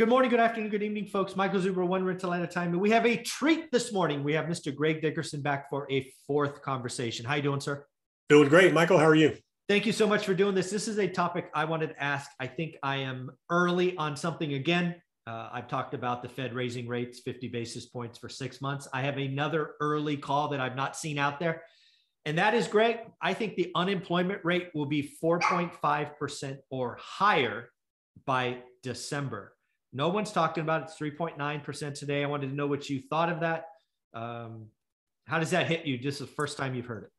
Good morning, good afternoon, good evening, folks. Michael Zuber, one rental at a time. And we have a treat this morning. We have Mr. Greg Dickerson back for a fourth conversation. How you doing, sir? Doing great. Michael, how are you? Thank you so much for doing this. This is a topic I wanted to ask. I think I am early on something again. Uh, I've talked about the Fed raising rates 50 basis points for six months. I have another early call that I've not seen out there. And that is, Greg, I think the unemployment rate will be 4.5% or higher by December. No one's talking about it. It's 3.9% today. I wanted to know what you thought of that. Um, how does that hit you? Just the first time you've heard it.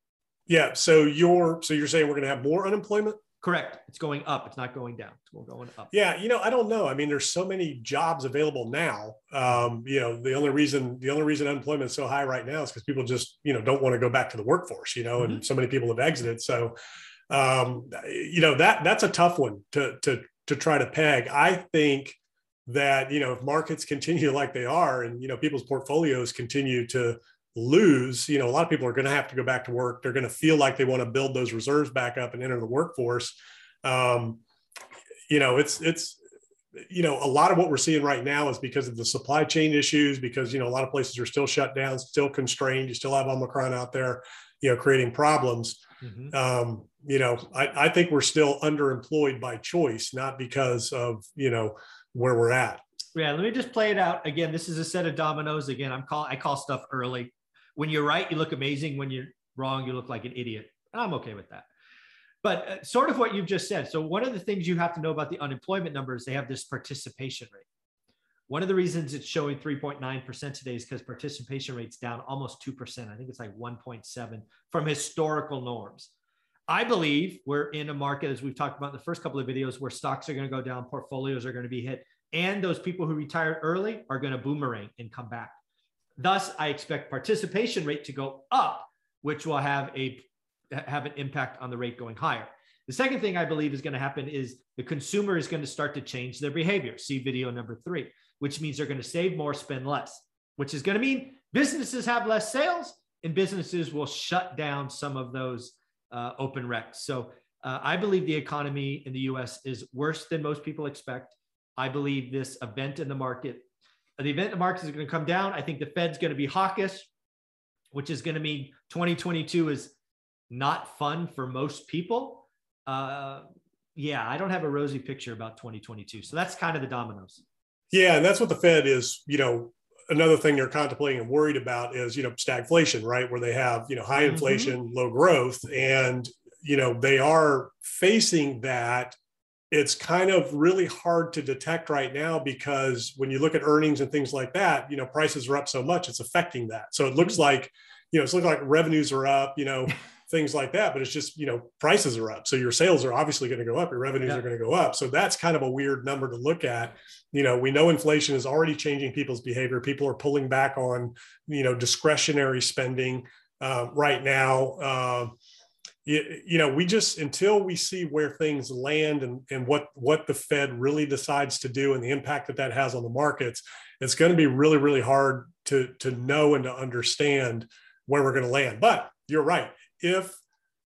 Yeah. So you're so you're saying we're going to have more unemployment? Correct. It's going up. It's not going down. It's going up. Yeah. You know, I don't know. I mean, there's so many jobs available now. Um, you know, the only reason the only reason unemployment is so high right now is because people just you know don't want to go back to the workforce. You know, mm-hmm. and so many people have exited. So, um, you know that that's a tough one to to to try to peg. I think that you know if markets continue like they are and you know people's portfolios continue to lose you know a lot of people are going to have to go back to work. They're going to feel like they want to build those reserves back up and enter the workforce. Um, you know it's it's you know a lot of what we're seeing right now is because of the supply chain issues because you know a lot of places are still shut down still constrained. You still have omicron out there you know creating problems. Mm-hmm. um, you know I, I think we're still underemployed by choice not because of you know where we're at. Yeah, let me just play it out again. This is a set of dominoes. Again, I'm call I call stuff early. When you're right, you look amazing. When you're wrong, you look like an idiot. And I'm okay with that. But uh, sort of what you've just said. So one of the things you have to know about the unemployment numbers, they have this participation rate. One of the reasons it's showing 3.9% today is because participation rate's down almost 2%. I think it's like 1.7 from historical norms. I believe we're in a market, as we've talked about in the first couple of videos, where stocks are going to go down, portfolios are going to be hit, and those people who retired early are going to boomerang and come back. Thus, I expect participation rate to go up, which will have a have an impact on the rate going higher. The second thing I believe is going to happen is the consumer is going to start to change their behavior. See video number three, which means they're going to save more, spend less, which is going to mean businesses have less sales and businesses will shut down some of those uh, open recs. So uh, I believe the economy in the US is worse than most people expect. I believe this event in the market, the event in the market is going to come down. I think the Fed's going to be hawkish, which is going to mean 2022 is not fun for most people. Uh, yeah, I don't have a rosy picture about 2022. So that's kind of the dominoes. Yeah, and that's what the Fed is, you know, another thing they're contemplating and worried about is you know stagflation right where they have you know high mm-hmm. inflation mm-hmm. low growth and you know they are facing that it's kind of really hard to detect right now because when you look at earnings and things like that you know prices are up so much it's affecting that so it looks mm-hmm. like you know it's looking like revenues are up you know things like that but it's just you know prices are up so your sales are obviously going to go up your revenues yeah. are going to go up so that's kind of a weird number to look at you know we know inflation is already changing people's behavior. People are pulling back on you know discretionary spending uh, right now. Uh, you, you, know we just until we see where things land and, and what what the fed really decides to do and the impact that that has on the markets it's going to be really really hard to to know and to understand where we're going to land. But you're right. If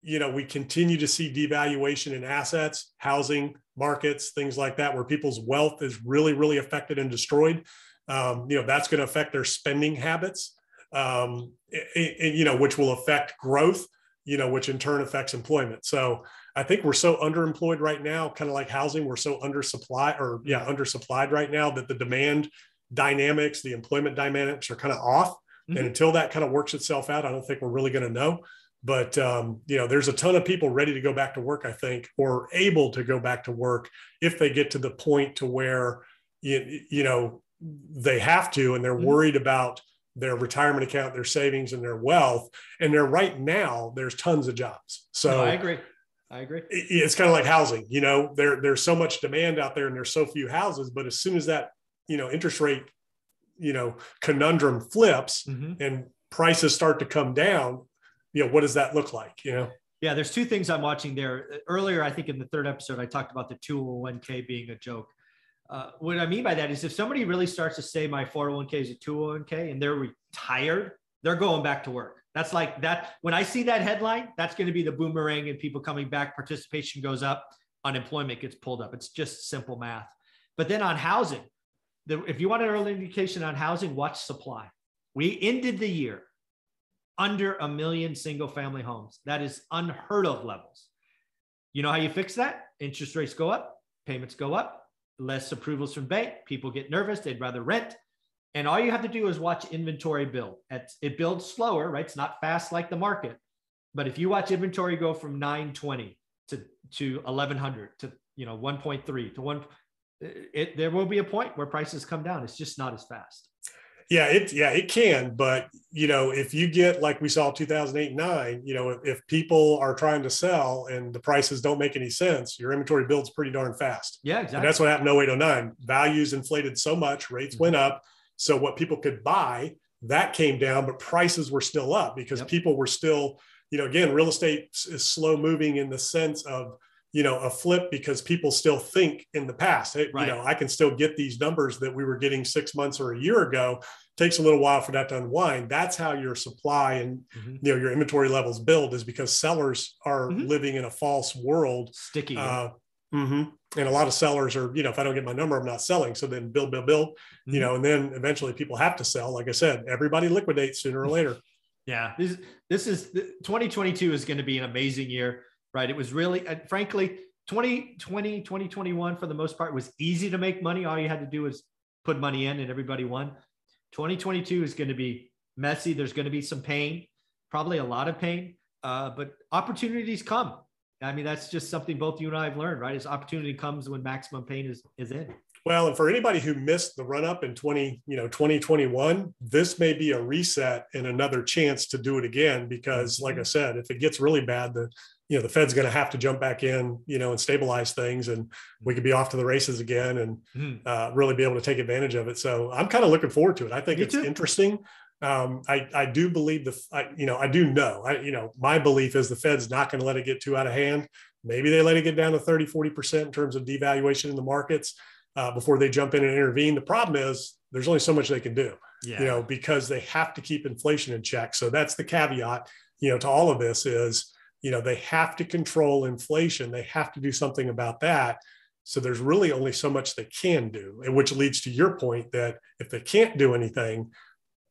you know we continue to see devaluation in assets housing markets things like that where people's wealth is really really affected and destroyed um, you know that's going to affect their spending habits um, you know which will affect growth you know which in turn affects employment. So i think we're so underemployed right now kind of like housing we're so undersupplied or yeah undersupplied right now that the demand dynamics the employment dynamics are kind of off mm-hmm. and until that kind of works itself out i don't think we're really going to know but um, you know there's a ton of people ready to go back to work i think or able to go back to work if they get to the point to where you, you know they have to and they're mm-hmm. worried about their retirement account their savings and their wealth. And there right now there's tons of jobs. So no, i agree. I agree. it's kind of like housing you know? There there's so much demand out there and there's so few houses but as soon as that you know interest rate you know conundrum flips mm-hmm. and prices start to come down you know, what does that look like? You know? Yeah, there's two things I'm watching there. Earlier, I think in the third episode, I talked about the 201k being a joke. Uh, what I mean by that is if somebody really starts to say my 401k is a 201k and they're retired, they're going back to work. That's like that. When I see that headline, that's going to be the boomerang and people coming back, participation goes up, unemployment gets pulled up. It's just simple math. But then on housing, the, if you want an early indication on housing, watch supply. We ended the year under a million single family homes. That is unheard of levels. You know how you fix that? Interest rates go up, payments go up, less approvals from bank, people get nervous, they'd rather rent. And all you have to do is watch inventory build. It builds slower, right? It's not fast like the market. But if you watch inventory go from 920 to, to 1100 to you know 1.3 to 1 it, there will be a point where prices come down. It's just not as fast. Yeah, it yeah it can, but you know if you get like we saw 2008 nine, you know if, if, people are trying to sell and the prices don't make any sense, your inventory builds pretty darn fast. Yeah, exactly. And that's what happened 08 09. Values inflated so much, rates mm-hmm. went up, so what people could buy that came down, but prices were still up because yep. people were still you know again real estate is slow moving in the sense of you know a flip because people still think in the past hey, right. you know i can still get these numbers that we were getting six months or a year ago takes a little while for that to unwind that's how your supply and mm-hmm. you know your inventory levels build is because sellers are mm-hmm. living in a false world sticky uh, mm-hmm. and a lot of sellers are you know if i don't get my number i'm not selling so then build build build you mm-hmm. know and then eventually people have to sell like i said everybody liquidates sooner or later yeah this this is 2022 is going to be an amazing year right? It was really, uh, frankly, 2020, 2021, for the most part, was easy to make money. All you had to do was put money in and everybody won. 2022 is going to be messy. There's going to be some pain, probably a lot of pain, uh, but opportunities come. I mean, that's just something both you and I have learned, right? Is opportunity comes when maximum pain is, is in. Well, and for anybody who missed the run up in 20, you know, 2021, this may be a reset and another chance to do it again because like I mm-hmm. said, if it gets really bad, the you know the Fed's going to have to jump back in, you know, and stabilize things, and we could be off to the races again, and mm-hmm. uh, really be able to take advantage of it. So I'm kind of looking forward to it. I think Me it's too. interesting. Um, I I do believe the I, you know I do know I you know my belief is the Fed's not going to let it get too out of hand. Maybe they let it get down to 30, 40 percent in terms of devaluation in the markets uh, before they jump in and intervene. The problem is there's only so much they can do, yeah. you know, because they have to keep inflation in check. So that's the caveat, you know, to all of this is you know they have to control inflation they have to do something about that so there's really only so much they can do and which leads to your point that if they can't do anything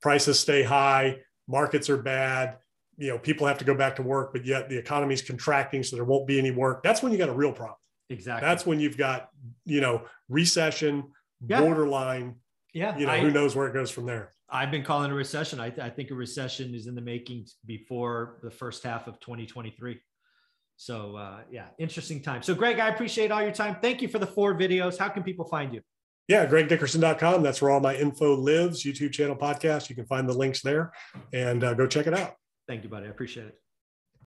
prices stay high markets are bad you know people have to go back to work but yet the economy is contracting so there won't be any work that's when you got a real problem exactly that's when you've got you know recession yeah. borderline yeah you know I, who knows where it goes from there I've been calling a recession. I, I, think a recession is in the making before the first half of 2023. So uh, yeah, interesting time. So Greg, I appreciate all your time. Thank you for the four videos. How can people find you? Yeah, gregdickerson.com. That's where all my info lives. YouTube channel podcast. You can find the links there and uh, go check it out. Thank you, buddy. I appreciate it.